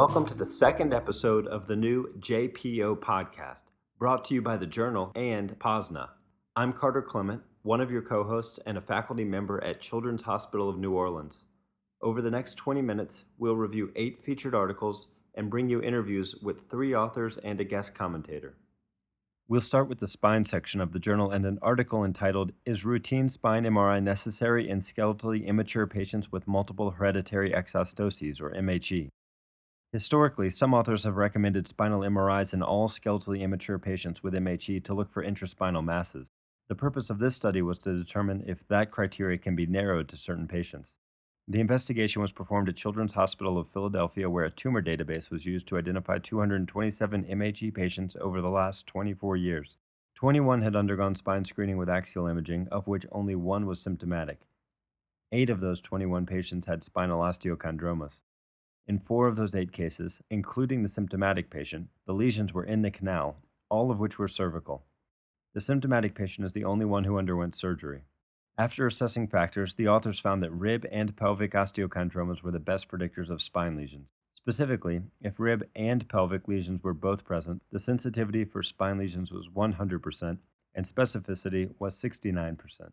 Welcome to the second episode of the new JPO podcast, brought to you by the Journal and POSNA. I'm Carter Clement, one of your co hosts and a faculty member at Children's Hospital of New Orleans. Over the next 20 minutes, we'll review eight featured articles and bring you interviews with three authors and a guest commentator. We'll start with the spine section of the journal and an article entitled Is Routine Spine MRI Necessary in Skeletally Immature Patients with Multiple Hereditary Exostoses, or MHE? Historically, some authors have recommended spinal MRIs in all skeletally immature patients with MHE to look for intraspinal masses. The purpose of this study was to determine if that criteria can be narrowed to certain patients. The investigation was performed at Children's Hospital of Philadelphia, where a tumor database was used to identify 227 MHE patients over the last 24 years. 21 had undergone spine screening with axial imaging, of which only one was symptomatic. Eight of those 21 patients had spinal osteochondromas. In four of those eight cases, including the symptomatic patient, the lesions were in the canal, all of which were cervical. The symptomatic patient is the only one who underwent surgery. After assessing factors, the authors found that rib and pelvic osteochondromas were the best predictors of spine lesions. Specifically, if rib and pelvic lesions were both present, the sensitivity for spine lesions was 100% and specificity was 69%.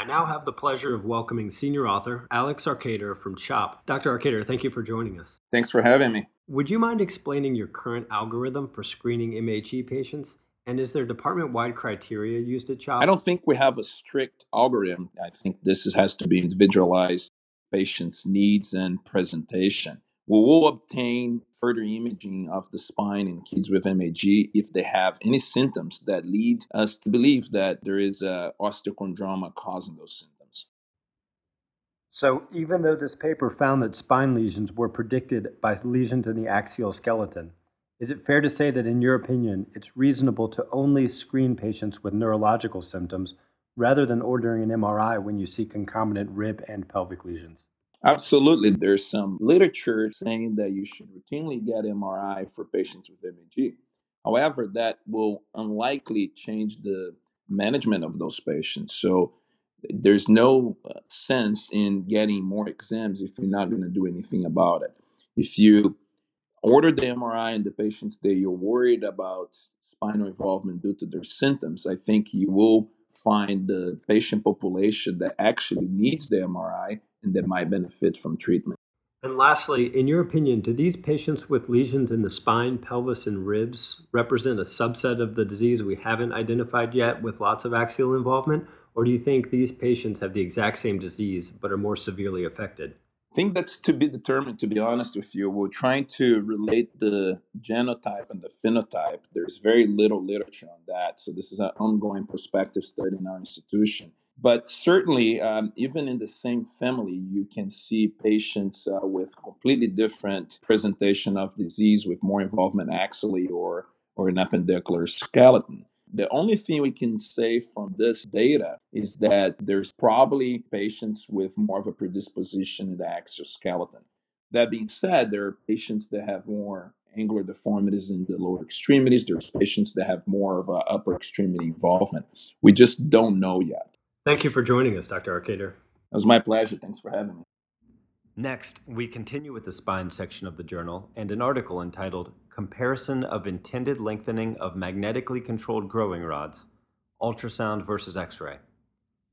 I now have the pleasure of welcoming senior author Alex Arkader from CHOP. Dr. Arkader, thank you for joining us. Thanks for having me. Would you mind explaining your current algorithm for screening MHE patients? And is there department wide criteria used at CHOP? I don't think we have a strict algorithm. I think this has to be individualized patient's needs and presentation. We will obtain further imaging of the spine in kids with MAG if they have any symptoms that lead us to believe that there is a osteochondroma causing those symptoms. So, even though this paper found that spine lesions were predicted by lesions in the axial skeleton, is it fair to say that, in your opinion, it's reasonable to only screen patients with neurological symptoms rather than ordering an MRI when you see concomitant rib and pelvic lesions? Absolutely. There's some literature saying that you should routinely get MRI for patients with MHE. However, that will unlikely change the management of those patients. So there's no uh, sense in getting more exams if you're not going to do anything about it. If you order the MRI in the patients that you're worried about spinal involvement due to their symptoms, I think you will find the patient population that actually needs the MRI and that might benefit from treatment. And lastly, in your opinion, do these patients with lesions in the spine, pelvis, and ribs represent a subset of the disease we haven't identified yet with lots of axial involvement? Or do you think these patients have the exact same disease but are more severely affected? I think that's to be determined, to be honest with you. We're trying to relate the genotype and the phenotype. There's very little literature on that. So, this is an ongoing prospective study in our institution. But certainly, um, even in the same family, you can see patients uh, with completely different presentation of disease with more involvement axially or, or an appendicular skeleton. The only thing we can say from this data is that there's probably patients with more of a predisposition in the axial skeleton. That being said, there are patients that have more angular deformities in the lower extremities. There's patients that have more of a upper extremity involvement. We just don't know yet. Thank you for joining us, Dr. Arkader. It was my pleasure. Thanks for having me. Next, we continue with the spine section of the journal and an article entitled Comparison of Intended Lengthening of Magnetically Controlled Growing Rods Ultrasound versus X ray.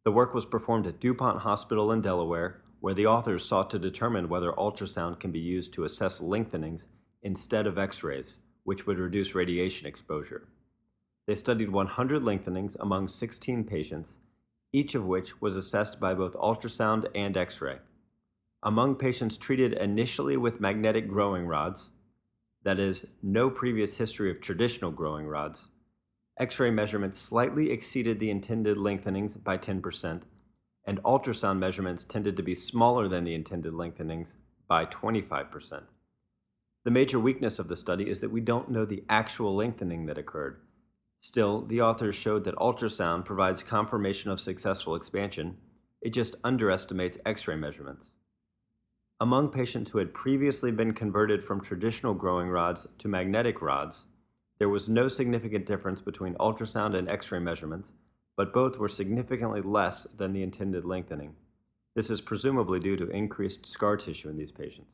The work was performed at DuPont Hospital in Delaware, where the authors sought to determine whether ultrasound can be used to assess lengthenings instead of X rays, which would reduce radiation exposure. They studied 100 lengthenings among 16 patients, each of which was assessed by both ultrasound and X ray. Among patients treated initially with magnetic growing rods, that is, no previous history of traditional growing rods, X ray measurements slightly exceeded the intended lengthenings by 10%, and ultrasound measurements tended to be smaller than the intended lengthenings by 25%. The major weakness of the study is that we don't know the actual lengthening that occurred. Still, the authors showed that ultrasound provides confirmation of successful expansion, it just underestimates X ray measurements. Among patients who had previously been converted from traditional growing rods to magnetic rods, there was no significant difference between ultrasound and X ray measurements, but both were significantly less than the intended lengthening. This is presumably due to increased scar tissue in these patients.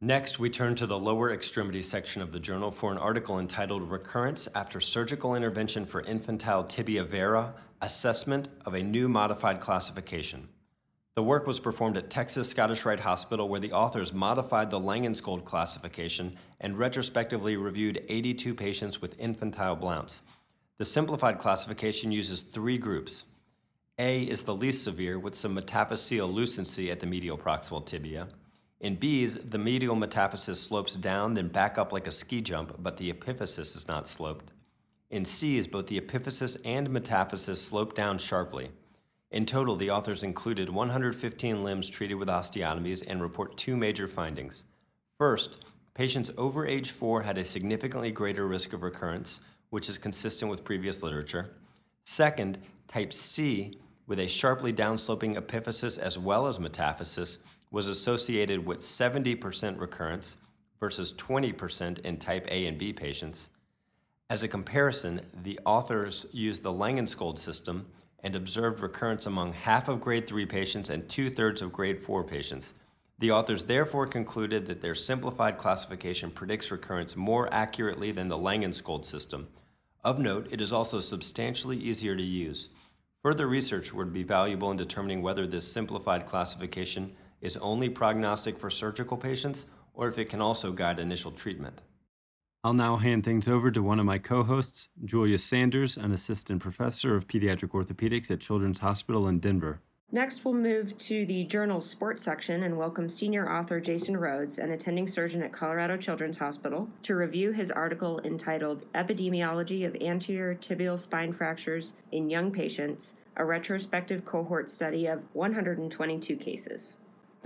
Next, we turn to the lower extremity section of the journal for an article entitled Recurrence After Surgical Intervention for Infantile Tibia Vara Assessment of a New Modified Classification. The work was performed at Texas Scottish Rite Hospital, where the authors modified the Langenskiöld classification and retrospectively reviewed 82 patients with infantile Blount's. The simplified classification uses three groups. A is the least severe, with some metaphyseal lucency at the medial proximal tibia. In B's, the medial metaphysis slopes down, then back up like a ski jump, but the epiphysis is not sloped. In C's, both the epiphysis and metaphysis slope down sharply. In total, the authors included 115 limbs treated with osteotomies and report two major findings. First, patients over age 4 had a significantly greater risk of recurrence, which is consistent with previous literature. Second, type C, with a sharply downsloping epiphysis as well as metaphysis, was associated with 70% recurrence versus 20% in type A and B patients. As a comparison, the authors used the Langenskiöld system and observed recurrence among half of grade 3 patients and two thirds of grade 4 patients. The authors therefore concluded that their simplified classification predicts recurrence more accurately than the Langenskiöld system. Of note, it is also substantially easier to use. Further research would be valuable in determining whether this simplified classification is only prognostic for surgical patients or if it can also guide initial treatment. I'll now hand things over to one of my co hosts, Julia Sanders, an assistant professor of pediatric orthopedics at Children's Hospital in Denver. Next, we'll move to the journal sports section and welcome senior author Jason Rhodes, an attending surgeon at Colorado Children's Hospital, to review his article entitled Epidemiology of Anterior Tibial Spine Fractures in Young Patients, a retrospective cohort study of 122 cases.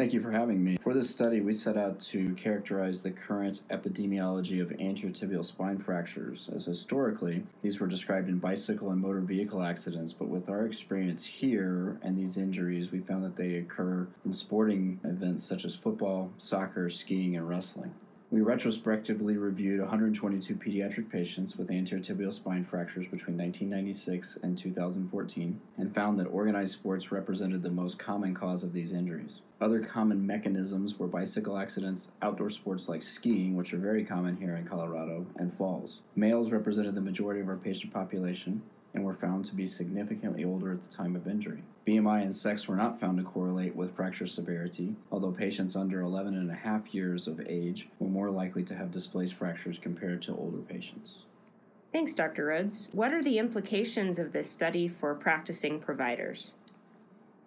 Thank you for having me. For this study, we set out to characterize the current epidemiology of anterior tibial spine fractures, as historically, these were described in bicycle and motor vehicle accidents, but with our experience here and these injuries, we found that they occur in sporting events such as football, soccer, skiing, and wrestling. We retrospectively reviewed 122 pediatric patients with anterior tibial spine fractures between 1996 and 2014 and found that organized sports represented the most common cause of these injuries. Other common mechanisms were bicycle accidents, outdoor sports like skiing, which are very common here in Colorado, and falls. Males represented the majority of our patient population, and were found to be significantly older at the time of injury. BMI and sex were not found to correlate with fracture severity, although patients under 11 and a half years of age were more likely to have displaced fractures compared to older patients. Thanks, Dr. Rhodes. What are the implications of this study for practicing providers?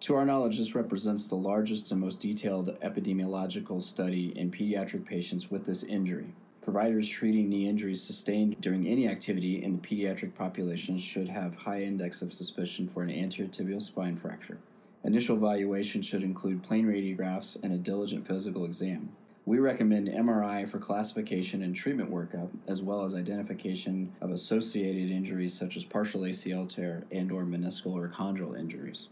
To our knowledge, this represents the largest and most detailed epidemiological study in pediatric patients with this injury. Providers treating knee injuries sustained during any activity in the pediatric population should have high index of suspicion for an anterior tibial spine fracture. Initial evaluation should include plain radiographs and a diligent physical exam. We recommend MRI for classification and treatment workup, as well as identification of associated injuries such as partial ACL tear and or meniscal or chondral injuries.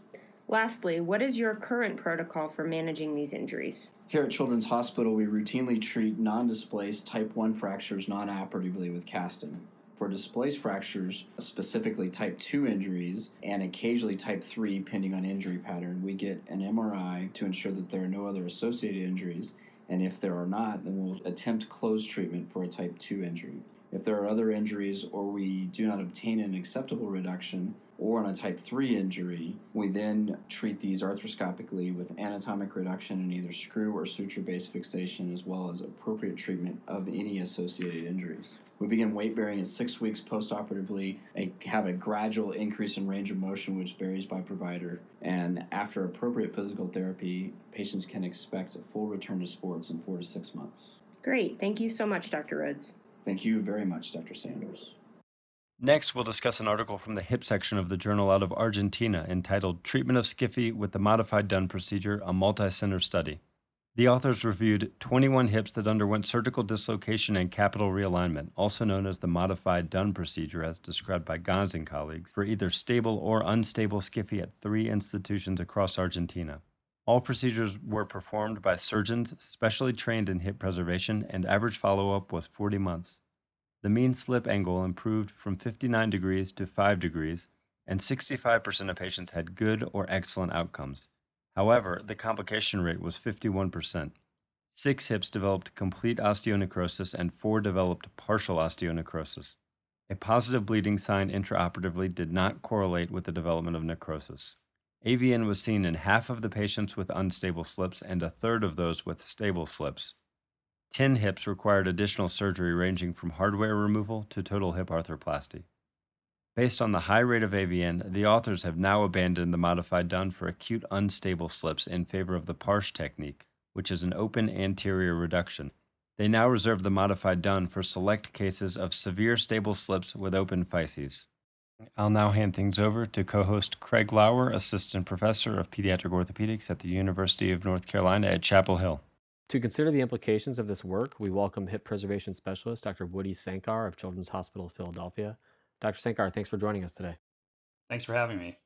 Lastly, what is your current protocol for managing these injuries? Here at Children's Hospital, we routinely treat non displaced type 1 fractures non operatively with casting. For displaced fractures, specifically type 2 injuries, and occasionally type 3, pending on injury pattern, we get an MRI to ensure that there are no other associated injuries, and if there are not, then we'll attempt closed treatment for a type 2 injury. If there are other injuries or we do not obtain an acceptable reduction, or on a type 3 injury, we then treat these arthroscopically with anatomic reduction and either screw or suture based fixation, as well as appropriate treatment of any associated injuries. We begin weight bearing at six weeks postoperatively, and have a gradual increase in range of motion, which varies by provider. And after appropriate physical therapy, patients can expect a full return to sports in four to six months. Great. Thank you so much, Dr. Rhodes. Thank you very much, Dr. Sanders. Next, we'll discuss an article from the hip section of the journal out of Argentina entitled Treatment of SCFE with the Modified Dunn Procedure, a Multi-Center Study. The authors reviewed 21 hips that underwent surgical dislocation and capital realignment, also known as the Modified Dunn Procedure, as described by Ganz and colleagues, for either stable or unstable SCFE at three institutions across Argentina. All procedures were performed by surgeons specially trained in hip preservation, and average follow up was 40 months. The mean slip angle improved from 59 degrees to 5 degrees, and 65% of patients had good or excellent outcomes. However, the complication rate was 51%. Six hips developed complete osteonecrosis and four developed partial osteonecrosis. A positive bleeding sign intraoperatively did not correlate with the development of necrosis. AVN was seen in half of the patients with unstable slips and a third of those with stable slips. 10 hips required additional surgery ranging from hardware removal to total hip arthroplasty. Based on the high rate of AVN, the authors have now abandoned the modified Dunn for acute unstable slips in favor of the Parsch technique, which is an open anterior reduction. They now reserve the modified Dunn for select cases of severe stable slips with open physes. I'll now hand things over to co host Craig Lauer, Assistant Professor of Pediatric Orthopedics at the University of North Carolina at Chapel Hill. To consider the implications of this work, we welcome hip preservation specialist Dr. Woody Sankar of Children's Hospital of Philadelphia. Dr. Sankar, thanks for joining us today. Thanks for having me.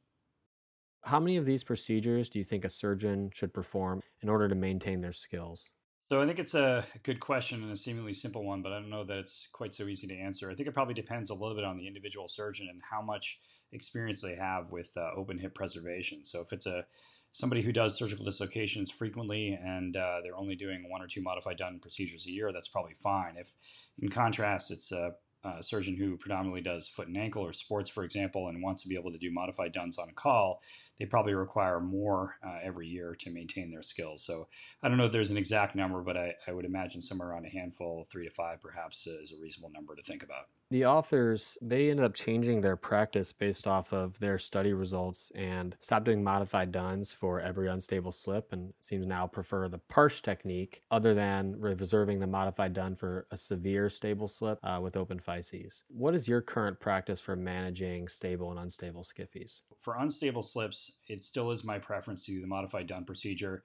How many of these procedures do you think a surgeon should perform in order to maintain their skills? So I think it's a good question and a seemingly simple one, but I don't know that it's quite so easy to answer. I think it probably depends a little bit on the individual surgeon and how much experience they have with uh, open hip preservation. So if it's a somebody who does surgical dislocations frequently and uh, they're only doing one or two modified Dunn procedures a year, that's probably fine. If, in contrast, it's a, a surgeon who predominantly does foot and ankle or sports, for example, and wants to be able to do modified Dunns on a call, they probably require more uh, every year to maintain their skills. So I don't know if there's an exact number, but I, I would imagine somewhere around a handful, three to five perhaps, is a reasonable number to think about. The authors, they ended up changing their practice based off of their study results and stopped doing modified Dunns for every unstable slip and seems now prefer the Parsch technique other than reserving the modified Dunn for a severe stable slip uh, with open physes. What is your current practice for managing stable and unstable SCFEs For unstable slips, it still is my preference to do the modified Dunn procedure.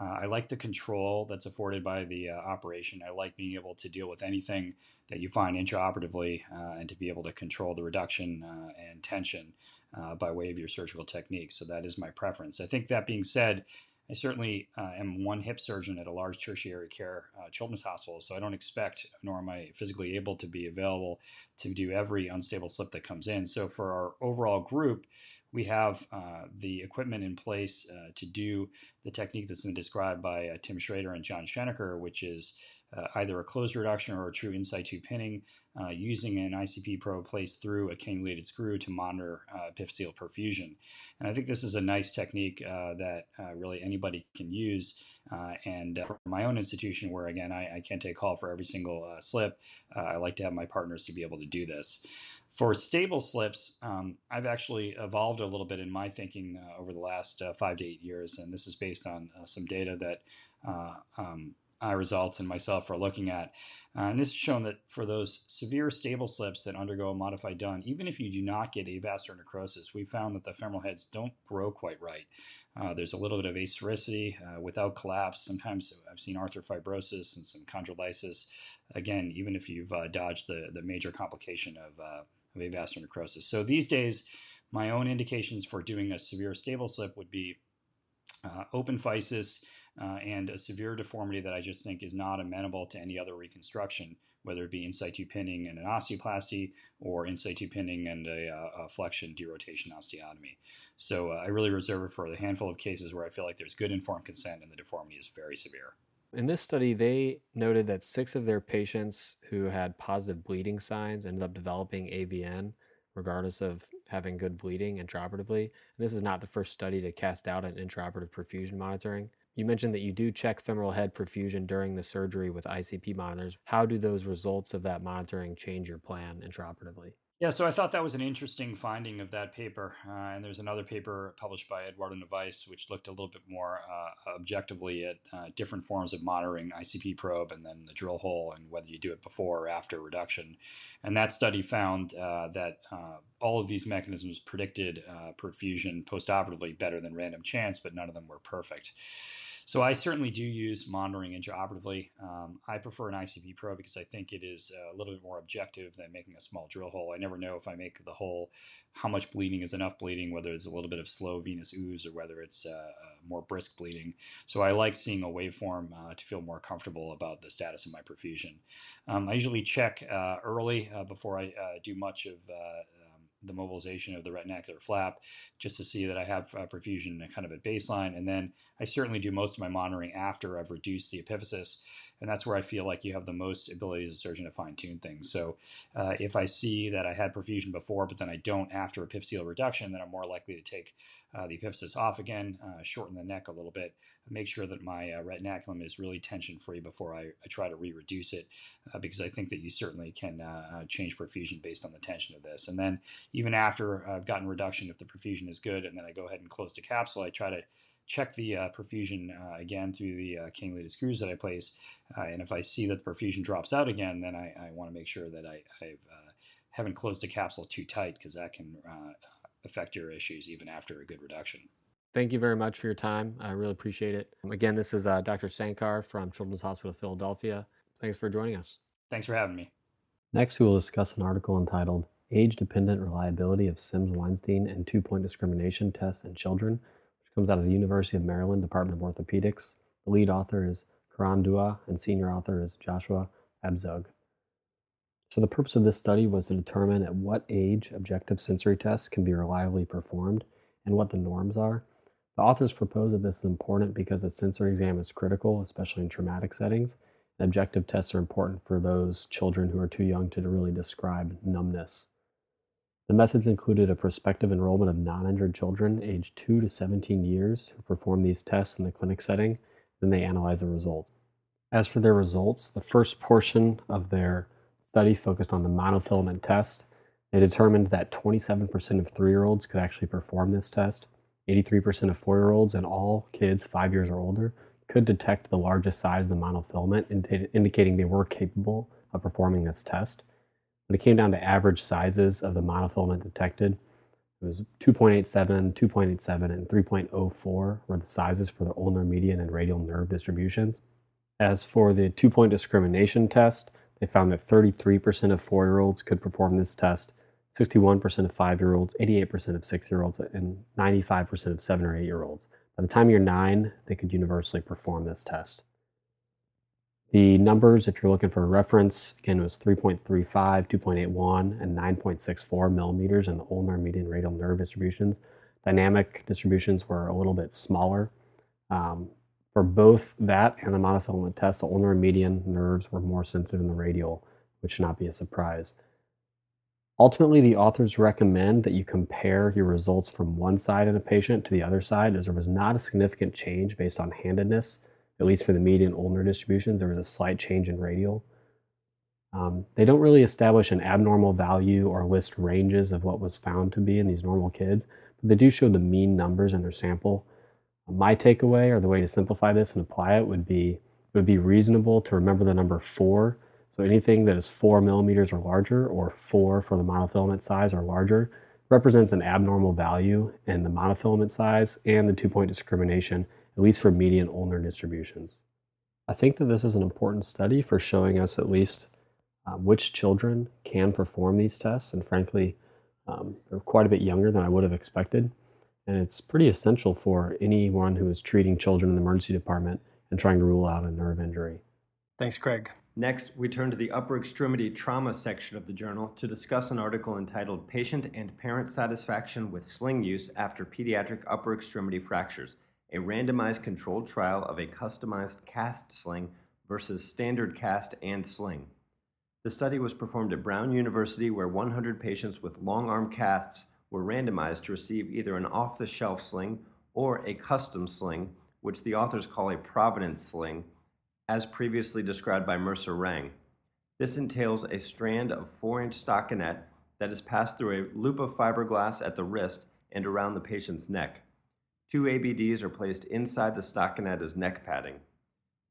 Uh, I like the control that's afforded by the uh, operation. I like being able to deal with anything that you find intraoperatively uh, and to be able to control the reduction uh, and tension uh, by way of your surgical techniques. So that is my preference. I think that being said, I certainly uh, am one hip surgeon at a large tertiary care children's hospital, so I don't expect, nor am I physically able to be available to do every unstable slip that comes in. So for our overall group, we have uh, the equipment in place uh, to do the technique that's been described by uh, Tim Schrader and John Schoenecker, which is uh, either a closed reduction or a true in situ pinning uh, using an ICP probe placed through a cannulated screw to monitor uh, epiphyseal perfusion. And I think this is a nice technique that really anybody can use. and for my own institution, where again I, I can't take call for every single slip, I like to have my partners to be able to do this. For stable slips, um, I've actually evolved a little bit in my thinking uh, over the last uh, five to eight years, and this is based on uh, some data that uh, iResults and myself are looking at. Uh, and this has shown that for those severe stable slips that undergo a modified Dunn, even if you do not get avascular necrosis, we found that the femoral heads don't grow quite right. Uh, there's a little bit of asphericity uh, without collapse. Sometimes I've seen arthrofibrosis and some chondrolysis. Again, even if you've uh, dodged the, the major complication of uh, of avascular necrosis. So these days, my own indications for doing a severe stable slip would be uh, open physis uh, and a severe deformity that I just think is not amenable to any other reconstruction, whether it be in situ pinning and an osteoplasty or in situ pinning and a, uh, a flexion derotation osteotomy. So uh, I really reserve it for the handful of cases where I feel like there's good informed consent and the deformity is very severe. In this study, they noted that six of their patients who had positive bleeding signs ended up developing AVN, regardless of having good bleeding intraoperatively. And this is not the first study to cast doubt on intraoperative perfusion monitoring. You mentioned that you do check femoral head perfusion during the surgery with ICP monitors. How do those results of that monitoring change your plan intraoperatively? Yeah, so I thought that was an interesting finding of that paper. Uh, and there's another paper published by Eduardo Novais, which looked a little bit more uh, objectively at uh, different forms of monitoring ICP probe and then the drill hole and whether you do it before or after reduction. And that study found uh, that uh, all of these mechanisms predicted uh, perfusion postoperatively better than random chance, but none of them were perfect. So I certainly do use monitoring intraoperatively. Um, I prefer an ICP probe because I think it is a little bit more objective than making a small drill hole. I never know if I make the hole how much bleeding is enough bleeding, whether it's a little bit of slow venous ooze or whether it's uh, uh, more brisk bleeding. So I like seeing a waveform uh, to feel more comfortable about the status of my perfusion. Um, I usually check uh, early uh, before I uh, do much of the mobilization of the retinacular flap just to see that I have uh, perfusion kind of at baseline. And then I certainly do most of my monitoring after I've reduced the epiphysis. And that's where I feel like you have the most ability as a surgeon to fine tune things. So uh, if I see that I had perfusion before, but then I don't after epiphyseal reduction, then I'm more likely to take uh, the epiphysis off again, uh, shorten the neck a little bit, make sure that my uh, retinaculum is really tension free before I, I, try to re-reduce it, uh, because I think that you certainly can uh, uh, change perfusion based on the tension of this. And then even after I've gotten reduction, if the perfusion is good, and then I go ahead and close the capsule, I try to check the uh, perfusion uh, again through the uh, screws that I place. and if I see that the perfusion drops out again, then I, I want to make sure that I, I haven't closed the capsule too tight because that can affect your issues even after a good reduction. Thank you very much for your time. I really appreciate it. Again, this is uh, Dr. Sankar from Children's Hospital of Philadelphia. Thanks for joining us. Thanks for having me. Next, we will discuss an article entitled Age Dependent Reliability of Semmes Weinstein and Two Point Discrimination Tests in Children, which comes out of the University of Maryland Department of Orthopedics. The lead author is Karan Dua, and senior author is Joshua Abzug. So the purpose of this study was to determine at what age objective sensory tests can be reliably performed and what the norms are. The authors propose that this is important because a sensory exam is critical, especially in traumatic settings. And objective tests are important for those children who are too young to really describe numbness. The methods included a prospective enrollment of non-injured children aged 2 to 17 years who perform these tests in the clinic setting, then they analyze the results. As for their results, the first portion of their study focused on the monofilament test. They determined that 27% of three year olds could actually perform this test. 83% of four year olds and all kids five years or older could detect the largest size of the monofilament, indicating they were capable of performing this test. When it came down to average sizes of the monofilament detected, it was 2.87, 2.87, and 3.04 were the sizes for the ulnar median and radial nerve distributions. As for the two point discrimination test, they found that 33% of four year olds could perform this test, 61% of five year olds, 88% of six year olds, and 95% of seven or eight year olds. By the time you're nine, they could universally perform this test. The numbers, if you're looking for a reference, again, was 3.35, 2.81, and 9.64 millimeters in the ulnar median radial nerve distributions. Dynamic distributions were a little bit smaller. Um, for both that and the monofilament test, the ulnar and median nerves were more sensitive than the radial, which should not be a surprise. Ultimately, the authors recommend that you compare your results from one side in a patient to the other side, as there was not a significant change based on handedness, at least for the median ulnar distributions. There was a slight change in radial. Um, they don't really establish an abnormal value or list ranges of what was found to be in these normal kids, but they do show the mean numbers in their sample my takeaway or the way to simplify this and apply it would be it would be reasonable to remember the number four. So anything that is four millimeters or larger, or four for the monofilament size or larger, represents an abnormal value in the monofilament size and the two-point discrimination, at least for median ulnar distributions. I think that this is an important study for showing us at least um, which children can perform these tests, and frankly, um, they're quite a bit younger than I would have expected and it's pretty essential for anyone who is treating children in the emergency department and trying to rule out a nerve injury. Thanks, Craig. Next, we turn to the upper extremity trauma section of the journal to discuss an article entitled Patient and Parent Satisfaction with Sling Use After Pediatric Upper Extremity Fractures, a randomized controlled trial of a customized cast sling versus standard cast and sling. The study was performed at Brown University, where 100 patients with long arm casts were randomized to receive either an off the shelf sling or a custom sling, which the authors call a Providence sling, as previously described by Mercer Rang. This entails a strand of 4 inch stockinette that is passed through a loop of fiberglass at the wrist and around the patient's neck. Two ABDs are placed inside the stockinette as neck padding.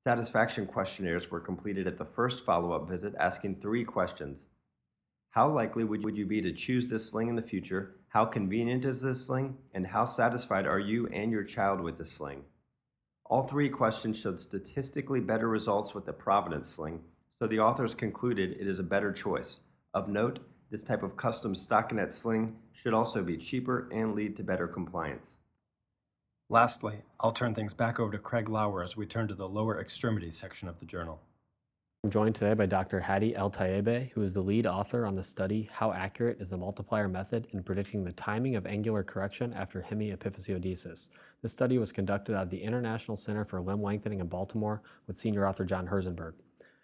Satisfaction questionnaires were completed at the first follow up visit, asking three questions How likely would you be to choose this sling in the future? How convenient is this sling? And how satisfied are you and your child with the sling? All three questions showed statistically better results with the Providence sling, so the authors concluded it is a better choice. Of note, this type of custom stockinette sling should also be cheaper and lead to better compliance. Lastly, I'll turn things back over to Craig Lauer as we turn to the lower extremities section of the journal. I'm joined today by Dr. Hadi El Tayyebe, who is the lead author on the study How Accurate is the Multiplier Method in Predicting the Timing of Angular Correction After Hemiepiphysiodesis? This study was conducted at the International Center for Limb Lengthening in Baltimore with senior author John Herzenberg.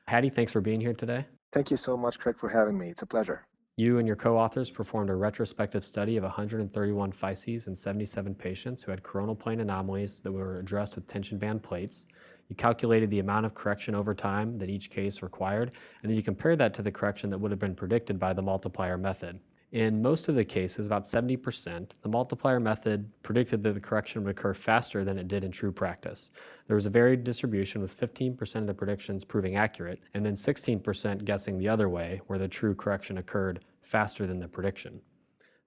Hadi, thanks for being here today. Thank you so much, Craig, for having me. It's a pleasure. You and your co authors performed a retrospective study of 131 physes in 77 patients who had coronal plane anomalies that were addressed with tension band plates. You calculated the amount of correction over time that each case required, and then you compared that to the correction that would have been predicted by the multiplier method. In most of the cases, about 70%, the multiplier method predicted that the correction would occur faster than it did in true practice. There was a varied distribution with 15% of the predictions proving accurate, and then 16% guessing the other way, where the true correction occurred faster than the prediction.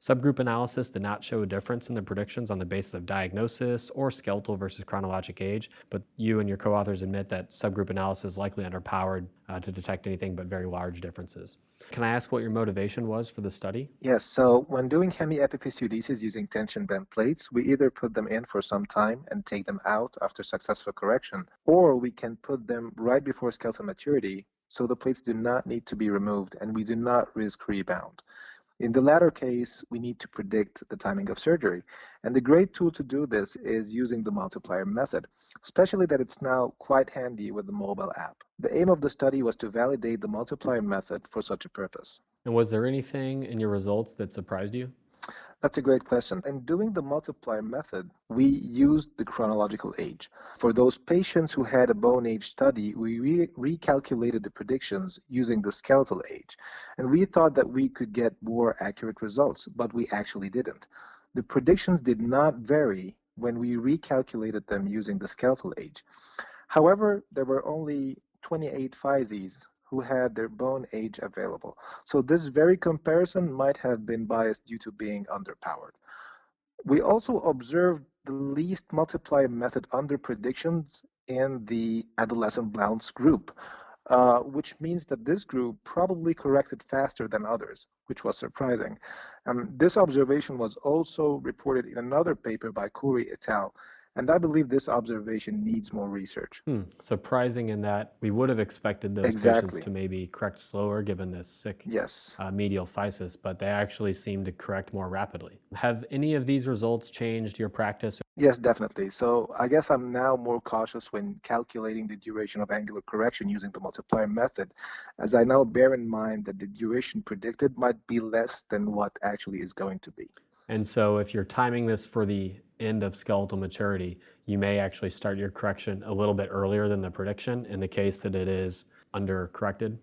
Subgroup analysis did not show a difference in the predictions on the basis of diagnosis or skeletal versus chronologic age, but you and your co authors admit that subgroup analysis is likely underpowered uh, to detect anything but very large differences. Can I ask what your motivation was for the study? Yes, so when doing hemiepiphysiodesis using tension band plates, we either put them in for some time and take them out after successful correction, or we can put them right before skeletal maturity so the plates do not need to be removed and we do not risk rebound. In the latter case, we need to predict the timing of surgery. And the great tool to do this is using the multiplier method, especially that it's now quite handy with the mobile app. The aim of the study was to validate the multiplier method for such a purpose. And was there anything in your results that surprised you? That's a great question. In doing the multiplier method, we used the chronological age. For those patients who had a bone age study, we re- recalculated the predictions using the skeletal age. And we thought that we could get more accurate results, but we actually didn't. The predictions did not vary when we recalculated them using the skeletal age. However, there were only 28 physes who had their bone age available. So this very comparison might have been biased due to being underpowered. We also observed the least multiplier method under predictions in the adolescent Blount's group, uh, which means that this group probably corrected faster than others, which was surprising. This observation was also reported in another paper by Khoury et al. And I believe this observation needs more research. Hmm. Surprising in that we would have expected those Exactly. patients to maybe correct slower given this sick Yes. uh, medial physis, but they actually seem to correct more rapidly. Have any of these results changed your practice? Yes, definitely. So I guess I'm now more cautious when calculating the duration of angular correction using the multiplier method, as I now bear in mind that the duration predicted might be less than what actually is going to be. And so, if you're timing this for the end of skeletal maturity, you may actually start your correction a little bit earlier than the prediction in the case that it is under corrected.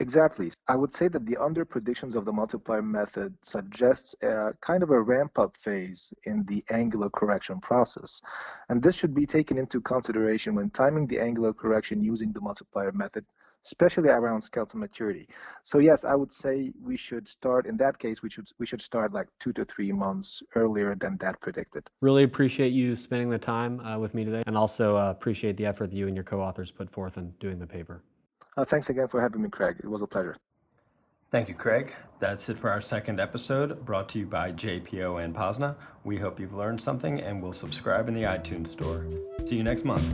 Exactly. I would say that the under predictions of the multiplier method suggests a kind of a ramp up phase in the angular correction process. And this should be taken into consideration when timing the angular correction using the multiplier method, especially around skeletal maturity. So yes, I would say we should start in that case we should we should start like 2 to 3 months earlier than that predicted. Really appreciate you spending the time uh, with me today, and also uh, appreciate the effort that you and your co authors put forth in doing the paper. Uh, thanks again for having me, Craig. It was a pleasure. Thank you, Craig. That's it for our second episode, brought to you by JPO and POSNA. We hope you've learned something and will subscribe in the iTunes store. See you next month.